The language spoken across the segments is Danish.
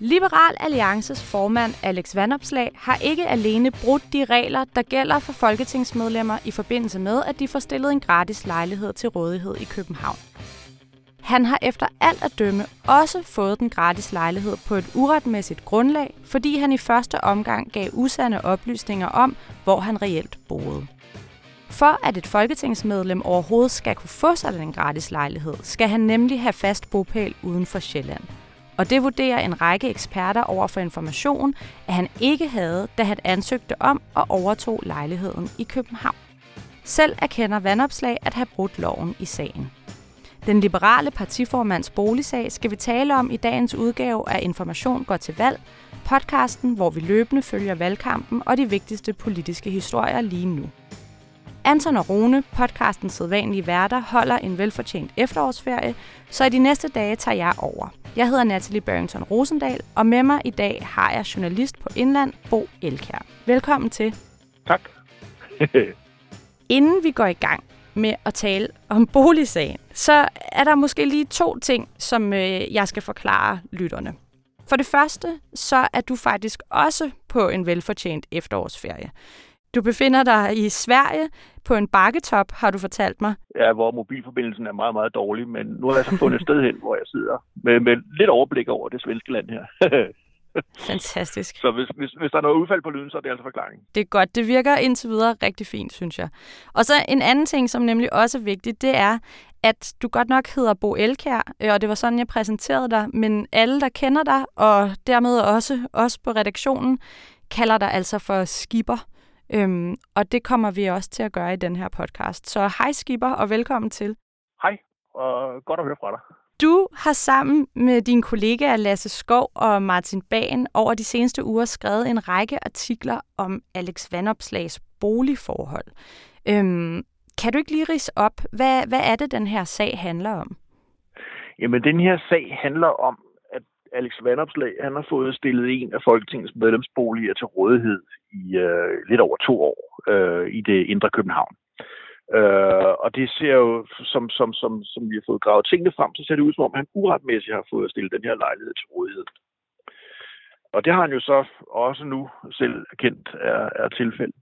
Liberal Alliances formand Alex Vandopslag har ikke alene brudt de regler, der gælder for folketingsmedlemmer i forbindelse med, at de får stillet en gratis lejlighed til rådighed i København. Han har efter alt at dømme også fået den gratis lejlighed på et uretmæssigt grundlag, fordi han i første omgang gav usande oplysninger om, hvor han reelt boede. For at et folketingsmedlem overhovedet skal kunne få sig den gratis lejlighed, skal han nemlig have fast bopæl uden for Sjælland. Og det vurderer en række eksperter over for information, at han ikke havde, da han ansøgte om og overtog lejligheden i København. Selv erkender Vandopslag at have brudt loven i sagen. Den liberale partiformands boligsag skal vi tale om i dagens udgave af Information går til valg, podcasten, hvor vi løbende følger valgkampen og de vigtigste politiske historier lige nu. Anton og Rune, podcastens sædvanlige værter, holder en velfortjent efterårsferie, så i de næste dage tager jeg over. Jeg hedder Natalie Barrington Rosendal, og med mig i dag har jeg journalist på Indland, Bo Elkær. Velkommen til. Tak. Inden vi går i gang med at tale om boligsagen, så er der måske lige to ting, som øh, jeg skal forklare lytterne. For det første, så er du faktisk også på en velfortjent efterårsferie. Du befinder dig i Sverige på en bakketop, har du fortalt mig. Ja, hvor mobilforbindelsen er meget, meget dårlig, men nu har jeg så fundet et sted hen, hvor jeg sidder med, med lidt overblik over det svenske land her. Fantastisk. Så hvis, hvis, hvis der er noget udfald på lyden, så er det altså forklaringen. Det er godt. Det virker indtil videre rigtig fint, synes jeg. Og så en anden ting, som nemlig også er vigtigt, det er, at du godt nok hedder Bo Elkær, øh, og det var sådan, jeg præsenterede dig, men alle, der kender dig, og dermed også os på redaktionen, kalder dig altså for Skipper. Øhm, og det kommer vi også til at gøre i den her podcast. Så hej Skipper, og velkommen til. Hej, og godt at høre fra dig. Du har sammen med dine kollegaer Lasse Skov og Martin Bagen over de seneste uger skrevet en række artikler om Alex Vandopslags boligforhold. Øhm, kan du ikke lige rise op, hvad, hvad er det, den her sag handler om? Jamen, den her sag handler om, Alex Vandopslag han har fået stillet en af Folketingets medlemsboliger til rådighed i øh, lidt over to år øh, i det indre København. Øh, og det ser jo, som, som, som, som vi har fået gravet tingene frem, så ser det ud som om, han uretmæssigt har fået stillet den her lejlighed til rådighed. Og det har han jo så også nu selv erkendt er, er tilfældet.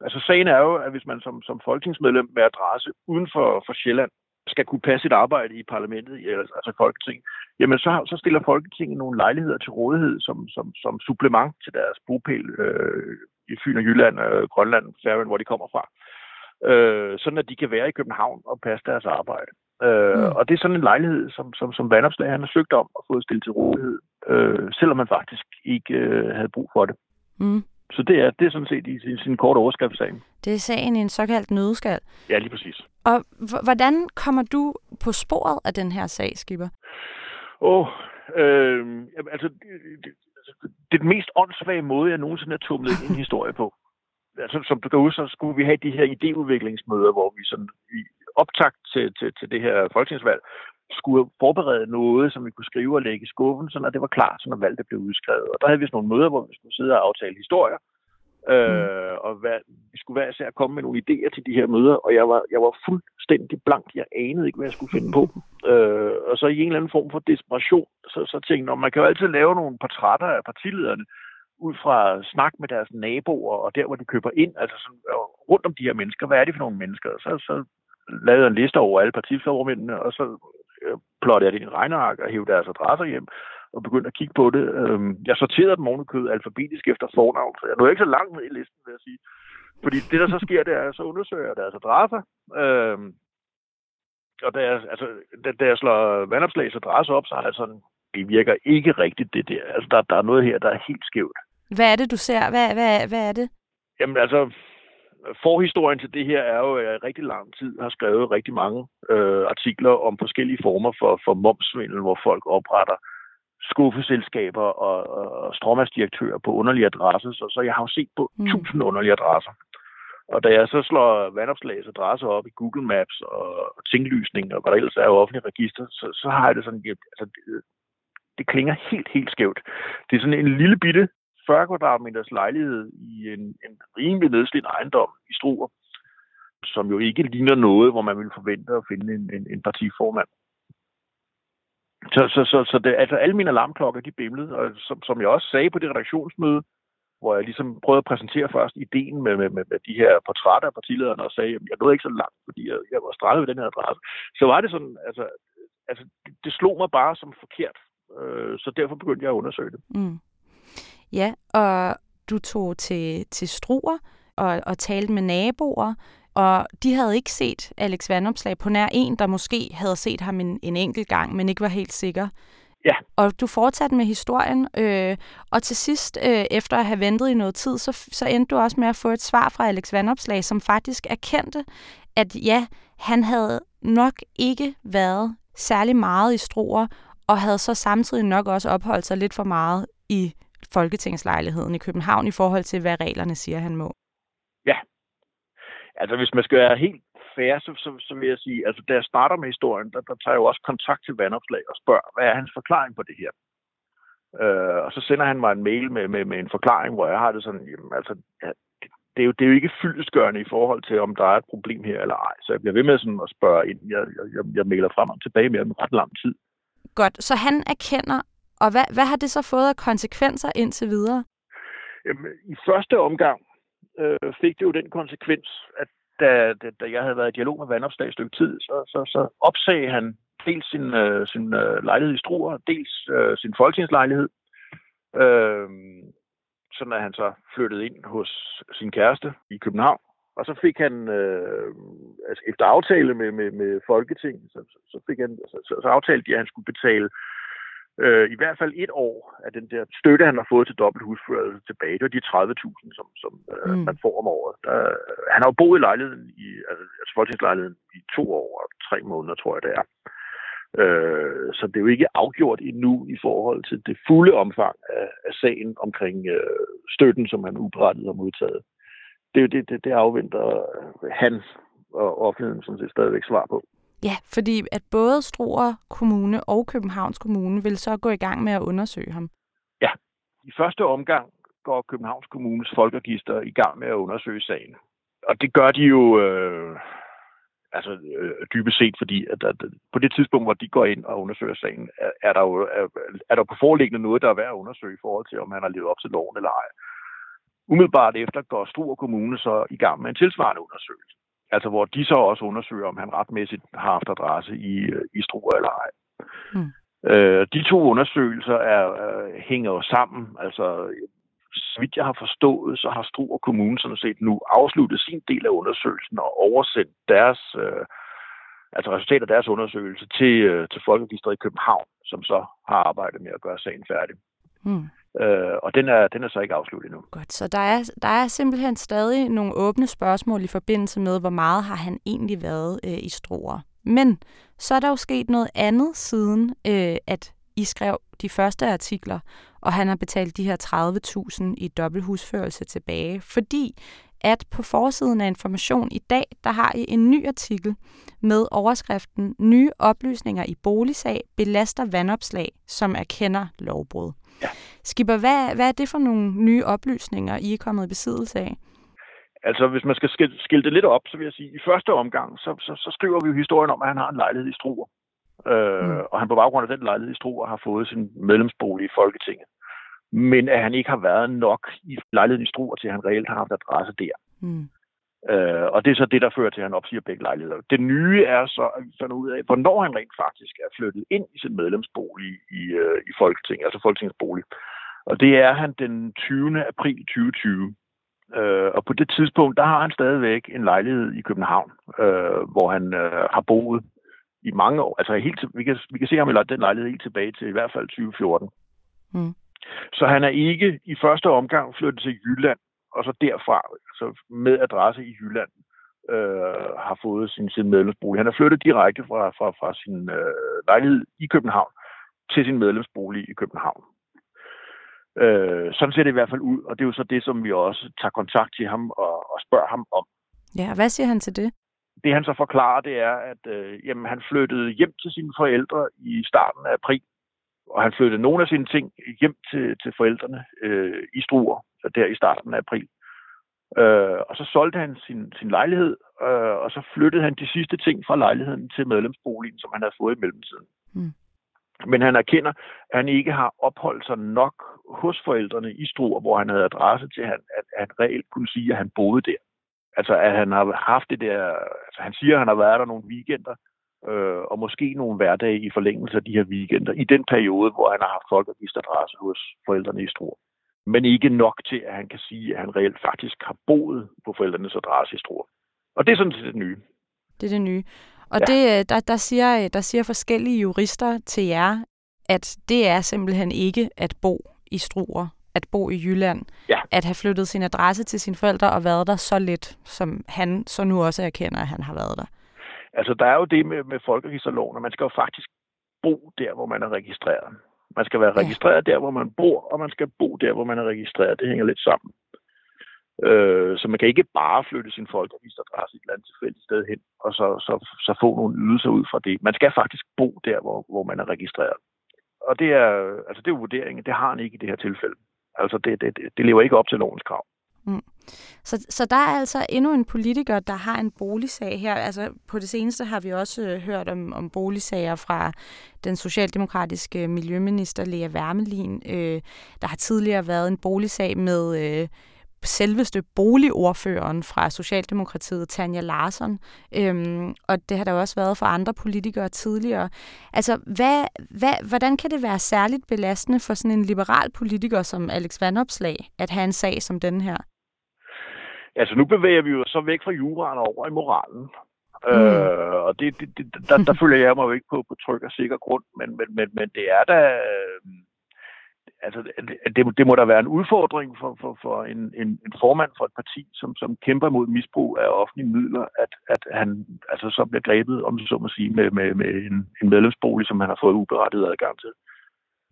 Altså sagen er jo, at hvis man som, som folketingsmedlem med adresse uden for, for Sjælland skal kunne passe sit arbejde i parlamentet, altså Folketinget, jamen så, så stiller Folketinget nogle lejligheder til rådighed som, som, som supplement til deres bopæl øh, i Fyn og Jylland, øh, Grønland, Færøen, hvor de kommer fra. Øh, sådan at de kan være i København og passe deres arbejde. Øh, mm. Og det er sådan en lejlighed, som, som, som Vandopslag han har søgt om at få stillet til rådighed, øh, selvom man faktisk ikke øh, havde brug for det. Mm. Så det er, det er sådan set i sin, sin korte overskrift sagen. Det er sagen i en såkaldt nødskal. Ja, lige præcis. Og hvordan kommer du på sporet af den her sag, Skipper? Åh, oh, øh, altså, det, det er den mest åndssvage måde, jeg nogensinde har tumlet en historie på. Altså, som du kan huske, så skulle vi have de her idéudviklingsmøder, hvor vi sådan i optakt til, til, til det her folketingsvalg skulle forberede noget, som vi kunne skrive og lægge i skuffen, så når det var klart, så når valget blev udskrevet. Og der havde vi sådan nogle møder, hvor vi skulle sidde og aftale historier, øh, og hvad, vi skulle være især komme med nogle idéer til de her møder, og jeg var, jeg var fuldstændig blank. Jeg anede ikke, hvad jeg skulle finde på. Øh, og så i en eller anden form for desperation, så, så tænkte jeg, man kan jo altid lave nogle portrætter af partilederne, ud fra snak med deres naboer, og der, hvor de køber ind, altså sådan, rundt om de her mennesker. Hvad er det for nogle mennesker? Så, så lavede jeg en liste over alle partiformændene, og så øh, det i en regneark og hævde deres adresser hjem og begyndte at kigge på det. Øhm, jeg sorterede dem ovenikød alfabetisk efter fornavn, så jeg nåede ikke så langt ned i listen, vil jeg sige. Fordi det, der så sker, det er, så undersøger jeg deres adresser, øhm, og da jeg, altså, da, da jeg slår vandopslags adresse op, så har jeg sådan, det virker ikke rigtigt, det der. Altså, der, der er noget her, der er helt skævt. Hvad er det, du ser? Hvad, hvad, hvad er det? Jamen altså, forhistorien til det her er jo, at jeg i rigtig lang tid har skrevet rigtig mange øh, artikler om forskellige former for, for momsvindel, hvor folk opretter skuffeselskaber og, og stråmandsdirektører på underlige adresser. Så, så jeg har jo set på mm. tusind underlige adresser. Og da jeg så slår vandopslags adresser op i Google Maps og tinglysning og hvad der ellers er i offentlige register, så, så har jeg det sådan, altså, det, det klinger helt, helt skævt. Det er sådan en lille bitte 40 kvadratmeters lejlighed i en, en rimelig nedslidt ejendom i Struer, som jo ikke ligner noget, hvor man ville forvente at finde en, en, en partiformand. Så, så, så, så det, altså alle mine alarmklokker, de bimlede, og som, som jeg også sagde på det redaktionsmøde, hvor jeg ligesom prøvede at præsentere først ideen med, med, med, med de her portrætter af partilederne, og sagde, at jeg nåede ikke så langt, fordi jeg, jeg var strandet ved den her adresse. Så var det sådan, altså, altså det slog mig bare som forkert, øh, så derfor begyndte jeg at undersøge det. Mm. Ja, og du tog til, til Struer og, og talte med naboer, og de havde ikke set Alex Vandopslag på nær en, der måske havde set ham en, en enkelt gang, men ikke var helt sikker. Ja. Og du fortsatte med historien, øh, og til sidst, øh, efter at have ventet i noget tid, så, så endte du også med at få et svar fra Alex Vandopslag, som faktisk erkendte, at ja, han havde nok ikke været særlig meget i Struer, og havde så samtidig nok også opholdt sig lidt for meget i Folketingslejligheden i København i forhold til, hvad reglerne siger, han må. Ja. Altså, hvis man skal være helt fair, så, så, så vil jeg sige, altså da jeg starter med historien, der, der tager jeg jo også kontakt til vandopslag og spørger, hvad er hans forklaring på det her? Øh, og så sender han mig en mail med, med, med en forklaring, hvor jeg har det sådan, jamen, altså, ja, det, det, er jo, det er jo ikke fyldesgørende i forhold til, om der er et problem her eller ej. Så jeg bliver ved med sådan at spørge ind. Jeg, jeg, jeg mailer frem og tilbage med en ret lang tid. Godt, så han erkender, og hvad, hvad har det så fået af konsekvenser indtil videre? Jamen, I første omgang øh, fik det jo den konsekvens, at da, da, da jeg havde været i dialog med vandopslag et stykke tid, så, så, så opsagde han dels sin, øh, sin øh, lejlighed i Struer, dels øh, sin folketingslejlighed. Øh, sådan at han så flyttede ind hos sin kæreste i København. Og så fik han, øh, altså efter aftale med, med, med Folketinget, så, så, fik han, så, så, så aftalte de, at han skulle betale øh, i hvert fald et år af den der støtte, han har fået til dobbelthusførelse tilbage. Det var de 30.000, som, som øh, mm. man får om året. Der, han har jo boet i lejligheden, i, altså, altså folketingslejligheden, i to år og tre måneder, tror jeg det er. Øh, så det er jo ikke afgjort endnu i forhold til det fulde omfang af, af sagen omkring øh, støtten, som han uberettet har modtaget. Det, det, det, det afventer han og offentligheden sådan set stadigvæk svar på. Ja, fordi at både Struer Kommune og Københavns Kommune vil så gå i gang med at undersøge ham. Ja, i første omgang går Københavns Kommunes folkeregister i gang med at undersøge sagen. Og det gør de jo øh, altså øh, dybest set, fordi at, at, på det tidspunkt, hvor de går ind og undersøger sagen, er, er der jo er, er der på foreliggende noget, der er værd at undersøge i forhold til, om han har levet op til loven eller ej. Umiddelbart efter går Struer Kommune så i gang med en tilsvarende undersøgelse. Altså hvor de så også undersøger, om han retmæssigt har haft adresse i, i Struer eller ej. Mm. Øh, de to undersøgelser er, øh, hænger jo sammen. Altså, så vidt jeg har forstået, så har Struer Kommune sådan set nu afsluttet sin del af undersøgelsen og oversendt deres, øh, altså resultatet af deres undersøgelse til, øh, til Folkeregisteret i København, som så har arbejdet med at gøre sagen færdig. Mm. Øh, og den er, den er så ikke afsluttet endnu. Godt, så der er, der er simpelthen stadig nogle åbne spørgsmål i forbindelse med, hvor meget har han egentlig været øh, i Struer. Men så er der jo sket noget andet siden, øh, at I skrev de første artikler, og han har betalt de her 30.000 i dobbelthusførelse tilbage, fordi at på forsiden af Information i dag, der har I en ny artikel med overskriften Nye oplysninger i boligsag belaster vandopslag, som erkender lovbrud. Ja. Skipper, hvad, hvad er det for nogle nye oplysninger, I er kommet i besiddelse af? Altså, hvis man skal skille det lidt op, så vil jeg sige, at i første omgang, så, så, så skriver vi jo historien om, at han har en lejlighed i Struer. Øh, mm. Og han på baggrund af den lejlighed i Struer har fået sin medlemsbolig i Folketinget. Men at han ikke har været nok i lejligheden i Struer, til at han reelt har haft adresse der. Mm. Øh, og det er så det, der fører til, at han opsiger begge lejligheder. Det nye er så at finde ud af, hvornår han rent faktisk er flyttet ind i sin medlemsbolig i, øh, i Folketinget, altså Folketingets bolig. Og det er han den 20. april 2020. Øh, og på det tidspunkt, der har han stadigvæk en lejlighed i København, øh, hvor han øh, har boet i mange år. Altså helt vi, kan, vi kan se ham i den lejlighed helt tilbage til i hvert fald 2014. Mm. Så han er ikke i første omgang flyttet til Jylland, og så derfra, altså med adresse i Jylland, øh, har fået sin, sin medlemsbolig. Han er flyttet direkte fra, fra, fra sin øh, lejlighed i København til sin medlemsbolig i København. Øh, sådan ser det i hvert fald ud, og det er jo så det, som vi også tager kontakt til ham og, og spørger ham om. Ja, hvad siger han til det? Det han så forklarer, det er, at øh, jamen, han flyttede hjem til sine forældre i starten af april, og han flyttede nogle af sine ting hjem til, til forældrene øh, i Struer, der i starten af april. Øh, og så solgte han sin, sin lejlighed, øh, og så flyttede han de sidste ting fra lejligheden til medlemsboligen, som han havde fået i mellemtiden. Mm. Men han erkender, at han ikke har opholdt sig nok hos forældrene i Struer, hvor han havde adresse til, at han, at, at han reelt kunne sige, at han boede der. Altså, at han har haft det der... Altså, han siger, at han har været der nogle weekender, øh, og måske nogle hverdage i forlængelse af de her weekender, i den periode, hvor han har haft folkeregisteradresse hos forældrene i Struer. Men ikke nok til, at han kan sige, at han reelt faktisk har boet på forældrenes adresse i Struer. Og det er sådan set det nye. Det er det nye. Og ja. det, øh, der, der, siger, der siger forskellige jurister til jer, at det er simpelthen ikke at bo i Struer, at bo i Jylland, ja. at have flyttet sin adresse til sine forældre og været der så lidt, som han så nu også erkender, at han har været der. Altså, der er jo det med, med folkeregisterloven, at man skal jo faktisk bo der, hvor man er registreret. Man skal være registreret der, hvor man bor, og man skal bo der, hvor man er registreret. Det hænger lidt sammen. Øh, så man kan ikke bare flytte sin folkeregisteradresse et eller andet tilfældigt sted hen, og så, så, så få nogle ydelser ud fra det. Man skal faktisk bo der, hvor, hvor man er registreret. Og det er, altså det er vurderingen. Det har han ikke i det her tilfælde. Altså det, det, det lever ikke op til lovens krav. Mm. Så, så der er altså endnu en politiker, der har en boligsag her. Altså på det seneste har vi også øh, hørt om, om boligsager fra den socialdemokratiske øh, miljøminister Lea Wermelin. Øh, der har tidligere været en boligsag med øh, selveste boligordføreren fra Socialdemokratiet, Tanja Larsson. Øhm, og det har der også været for andre politikere tidligere. Altså, hvad, hvad, hvordan kan det være særligt belastende for sådan en liberal politiker som Alex Vandopslag, at have en sag som den her? Altså, nu bevæger vi jo så væk fra juraen over i moralen. Mm. Øh, og det, det, det, der, der følger jeg mig jo ikke på, på tryg og sikker grund, men, men, men, men det er da... Øh, altså, det, det må da være en udfordring for, for, for en, en, en formand for et parti, som, som kæmper mod misbrug af offentlige midler, at, at han altså, så bliver grebet, om så må sige, med, med, med en, en medlemsbolig, som han har fået uberettiget adgang til.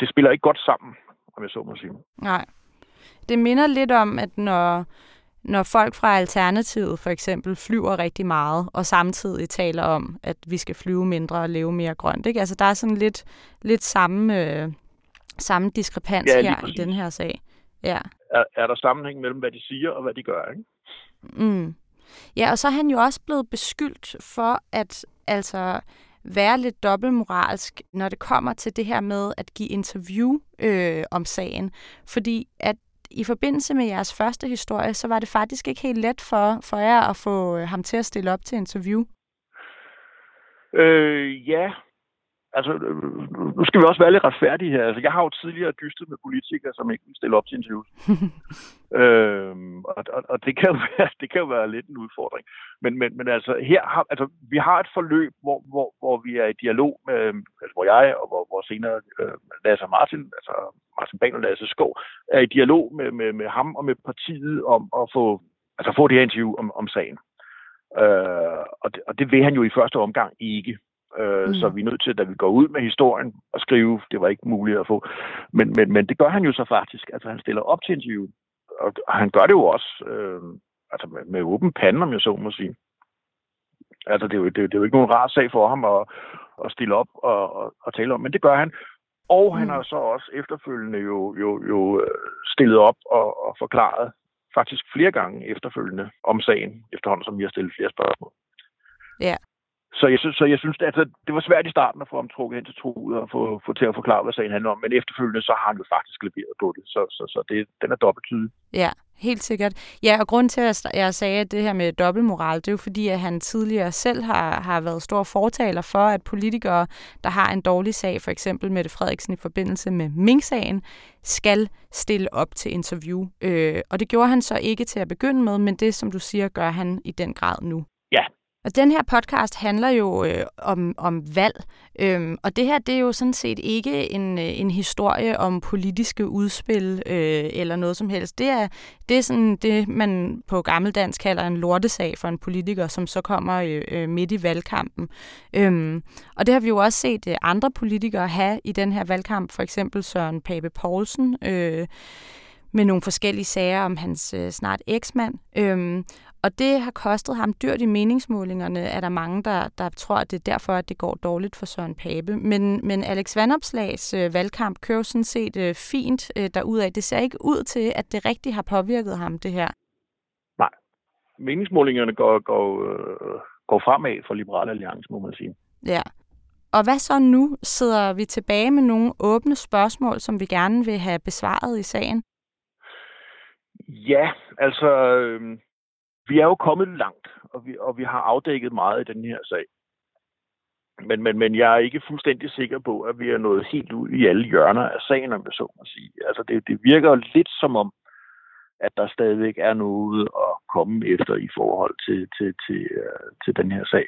Det spiller ikke godt sammen, om jeg så må sige. Nej. Det minder lidt om, at når, når folk fra Alternativet for eksempel flyver rigtig meget, og samtidig taler om, at vi skal flyve mindre og leve mere grønt. Ikke? Altså, der er sådan lidt, lidt samme... Øh samme diskrepans ja, her præcis. i den her sag. Ja. Er, er der sammenhæng mellem, hvad de siger og hvad de gør, ikke? Mm. Ja, og så er han jo også blevet beskyldt for at altså være lidt dobbeltmoralsk, når det kommer til det her med at give interview øh, om sagen. Fordi at i forbindelse med jeres første historie, så var det faktisk ikke helt let for, for jer at få øh, ham til at stille op til interview. Øh, ja, altså, nu skal vi også være lidt retfærdige her. Altså, jeg har jo tidligere dystet med politikere, som ikke vil stille op til interviews. øhm, og, og, og det, kan jo være, det kan jo være lidt en udfordring. Men, men, men altså, her har, altså, vi har et forløb, hvor, hvor, hvor vi er i dialog med, altså, hvor jeg og hvor, hvor senere øh, Lasse Martin, altså Martin Bang og Lasse Skov, er i dialog med, med, med ham og med partiet om at få, altså, få det her interview om, om sagen. Øh, og, det, og det vil han jo i første omgang ikke. Øh, mm. Så vi er nødt til, da vi går ud med historien og skrive, det var ikke muligt at få. Men, men, men det gør han jo så faktisk. Altså han stiller op til interview, og, og han gør det jo også øh, altså med, med åben pande, om jeg så må sige. Altså det er, jo, det, det er jo ikke nogen rar sag for ham at, at stille op og, og, og tale om, men det gør han. Og han mm. har så også efterfølgende jo, jo, jo øh, stillet op og, og forklaret faktisk flere gange efterfølgende om sagen, efterhånden som vi har stillet flere spørgsmål. Ja. Så jeg synes, så jeg synes altså, det var svært i starten at få ham trukket hen til troet og få, få til at forklare, hvad sagen handler om. Men efterfølgende, så har han jo faktisk leveret på det. Så, så, så det, den er dobbelt tydelig. Ja, helt sikkert. Ja, og grund til, at jeg sagde at det her med dobbeltmoral, det er jo fordi, at han tidligere selv har, har været stor fortaler for, at politikere, der har en dårlig sag, for eksempel Mette Frederiksen i forbindelse med Mink-sagen, skal stille op til interview. Øh, og det gjorde han så ikke til at begynde med, men det, som du siger, gør han i den grad nu. Og den her podcast handler jo øh, om, om valg, øhm, og det her det er jo sådan set ikke en, øh, en historie om politiske udspil øh, eller noget som helst. Det er, det er sådan det, man på gammeldansk kalder en lortesag for en politiker, som så kommer øh, øh midt i valgkampen. Øhm, og det har vi jo også set øh, andre politikere have i den her valgkamp, for eksempel Søren Pape Poulsen, øh, med nogle forskellige sager om hans øh, snart eksmand. Øhm, og det har kostet ham dyrt i meningsmålingerne, er der mange, der, der tror, at det er derfor, at det går dårligt for Søren Pape. Men, men Alex Vandopslags øh, valgkamp kører sådan set øh, fint øh, derudad. Det ser ikke ud til, at det rigtig har påvirket ham, det her. Nej. Meningsmålingerne går, går, øh, går fremad for Liberale Alliance, må man sige. Ja. Og hvad så nu? Sidder vi tilbage med nogle åbne spørgsmål, som vi gerne vil have besvaret i sagen? Ja, altså, øh, vi er jo kommet langt, og vi, og vi har afdækket meget i den her sag. Men, men, men jeg er ikke fuldstændig sikker på, at vi er nået helt ud i alle hjørner af sagen, om jeg så må sige. Altså, det, det virker lidt som om, at der stadigvæk er noget at komme efter i forhold til, til, til, øh, til den her sag.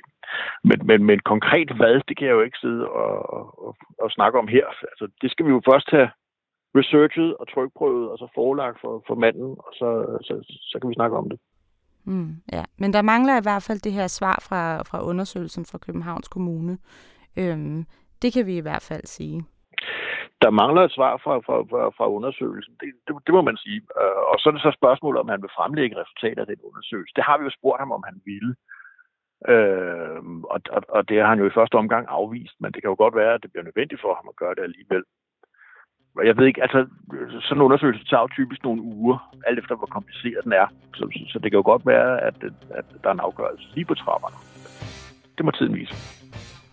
Men, men, men konkret hvad, det kan jeg jo ikke sidde og, og, og snakke om her. Altså, det skal vi jo først have researchet og trykprøvet, og så forelagt for, for manden, og så, så, så kan vi snakke om det. Mm, ja, men der mangler i hvert fald det her svar fra, fra undersøgelsen fra Københavns Kommune. Øhm, det kan vi i hvert fald sige. Der mangler et svar fra, fra, fra, fra undersøgelsen, det, det, det må man sige. Øh, og så er det så spørgsmålet, om han vil fremlægge resultater af den undersøgelse. Det har vi jo spurgt ham, om han ville. Øh, og, og, og det har han jo i første omgang afvist, men det kan jo godt være, at det bliver nødvendigt for ham at gøre det alligevel. Jeg ved ikke, altså sådan en undersøgelse tager jo typisk nogle uger, alt efter hvor kompliceret den er. Så, så, så det kan jo godt være, at, at der er en afgørelse lige på trapperne. Det må tiden vise.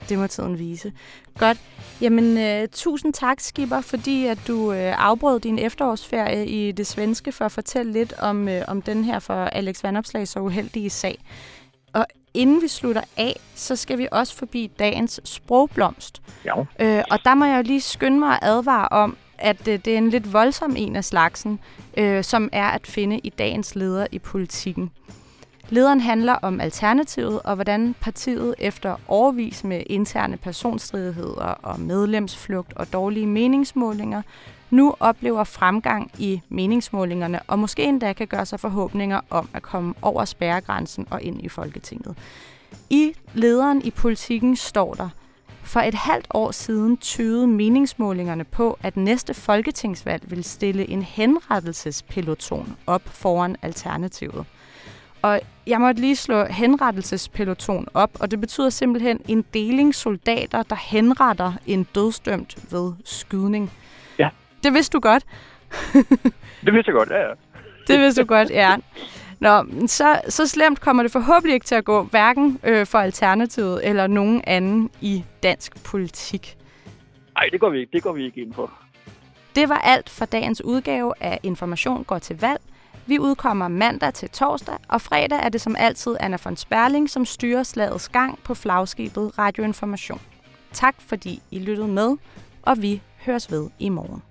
Det må tiden vise. Godt. Jamen, uh, tusind tak, Skipper, fordi at du uh, afbrød din efterårsferie i det svenske for at fortælle lidt om, uh, om den her for Alex Vandopslag så uheldige sag. Og inden vi slutter af, så skal vi også forbi dagens sprogblomst. Ja. Uh, og der må jeg jo lige skynde mig at advare om, at øh, det er en lidt voldsom en af slagsen, øh, som er at finde i dagens leder i politikken. Lederen handler om Alternativet og hvordan partiet efter overvis med interne personstridigheder og medlemsflugt og dårlige meningsmålinger nu oplever fremgang i meningsmålingerne og måske endda kan gøre sig forhåbninger om at komme over spærregrænsen og ind i Folketinget. I lederen i politikken står der – for et halvt år siden tyede meningsmålingerne på, at næste folketingsvalg vil stille en henrettelsespeloton op foran Alternativet. Og jeg måtte lige slå henrettelsespeloton op, og det betyder simpelthen en deling soldater, der henretter en dødsdømt ved skydning. Ja. Det vidste du godt. det vidste jeg godt, ja, ja. Det vidste du godt, ja. Nå, så, så slemt kommer det forhåbentlig ikke til at gå, hverken øh, for Alternativet eller nogen anden i dansk politik. Nej, det går vi ikke. Det går vi ikke ind for. Det var alt for dagens udgave af Information går til valg. Vi udkommer mandag til torsdag, og fredag er det som altid Anna von Sperling, som styrer slagets gang på flagskibet Radioinformation. Tak fordi I lyttede med, og vi høres ved i morgen.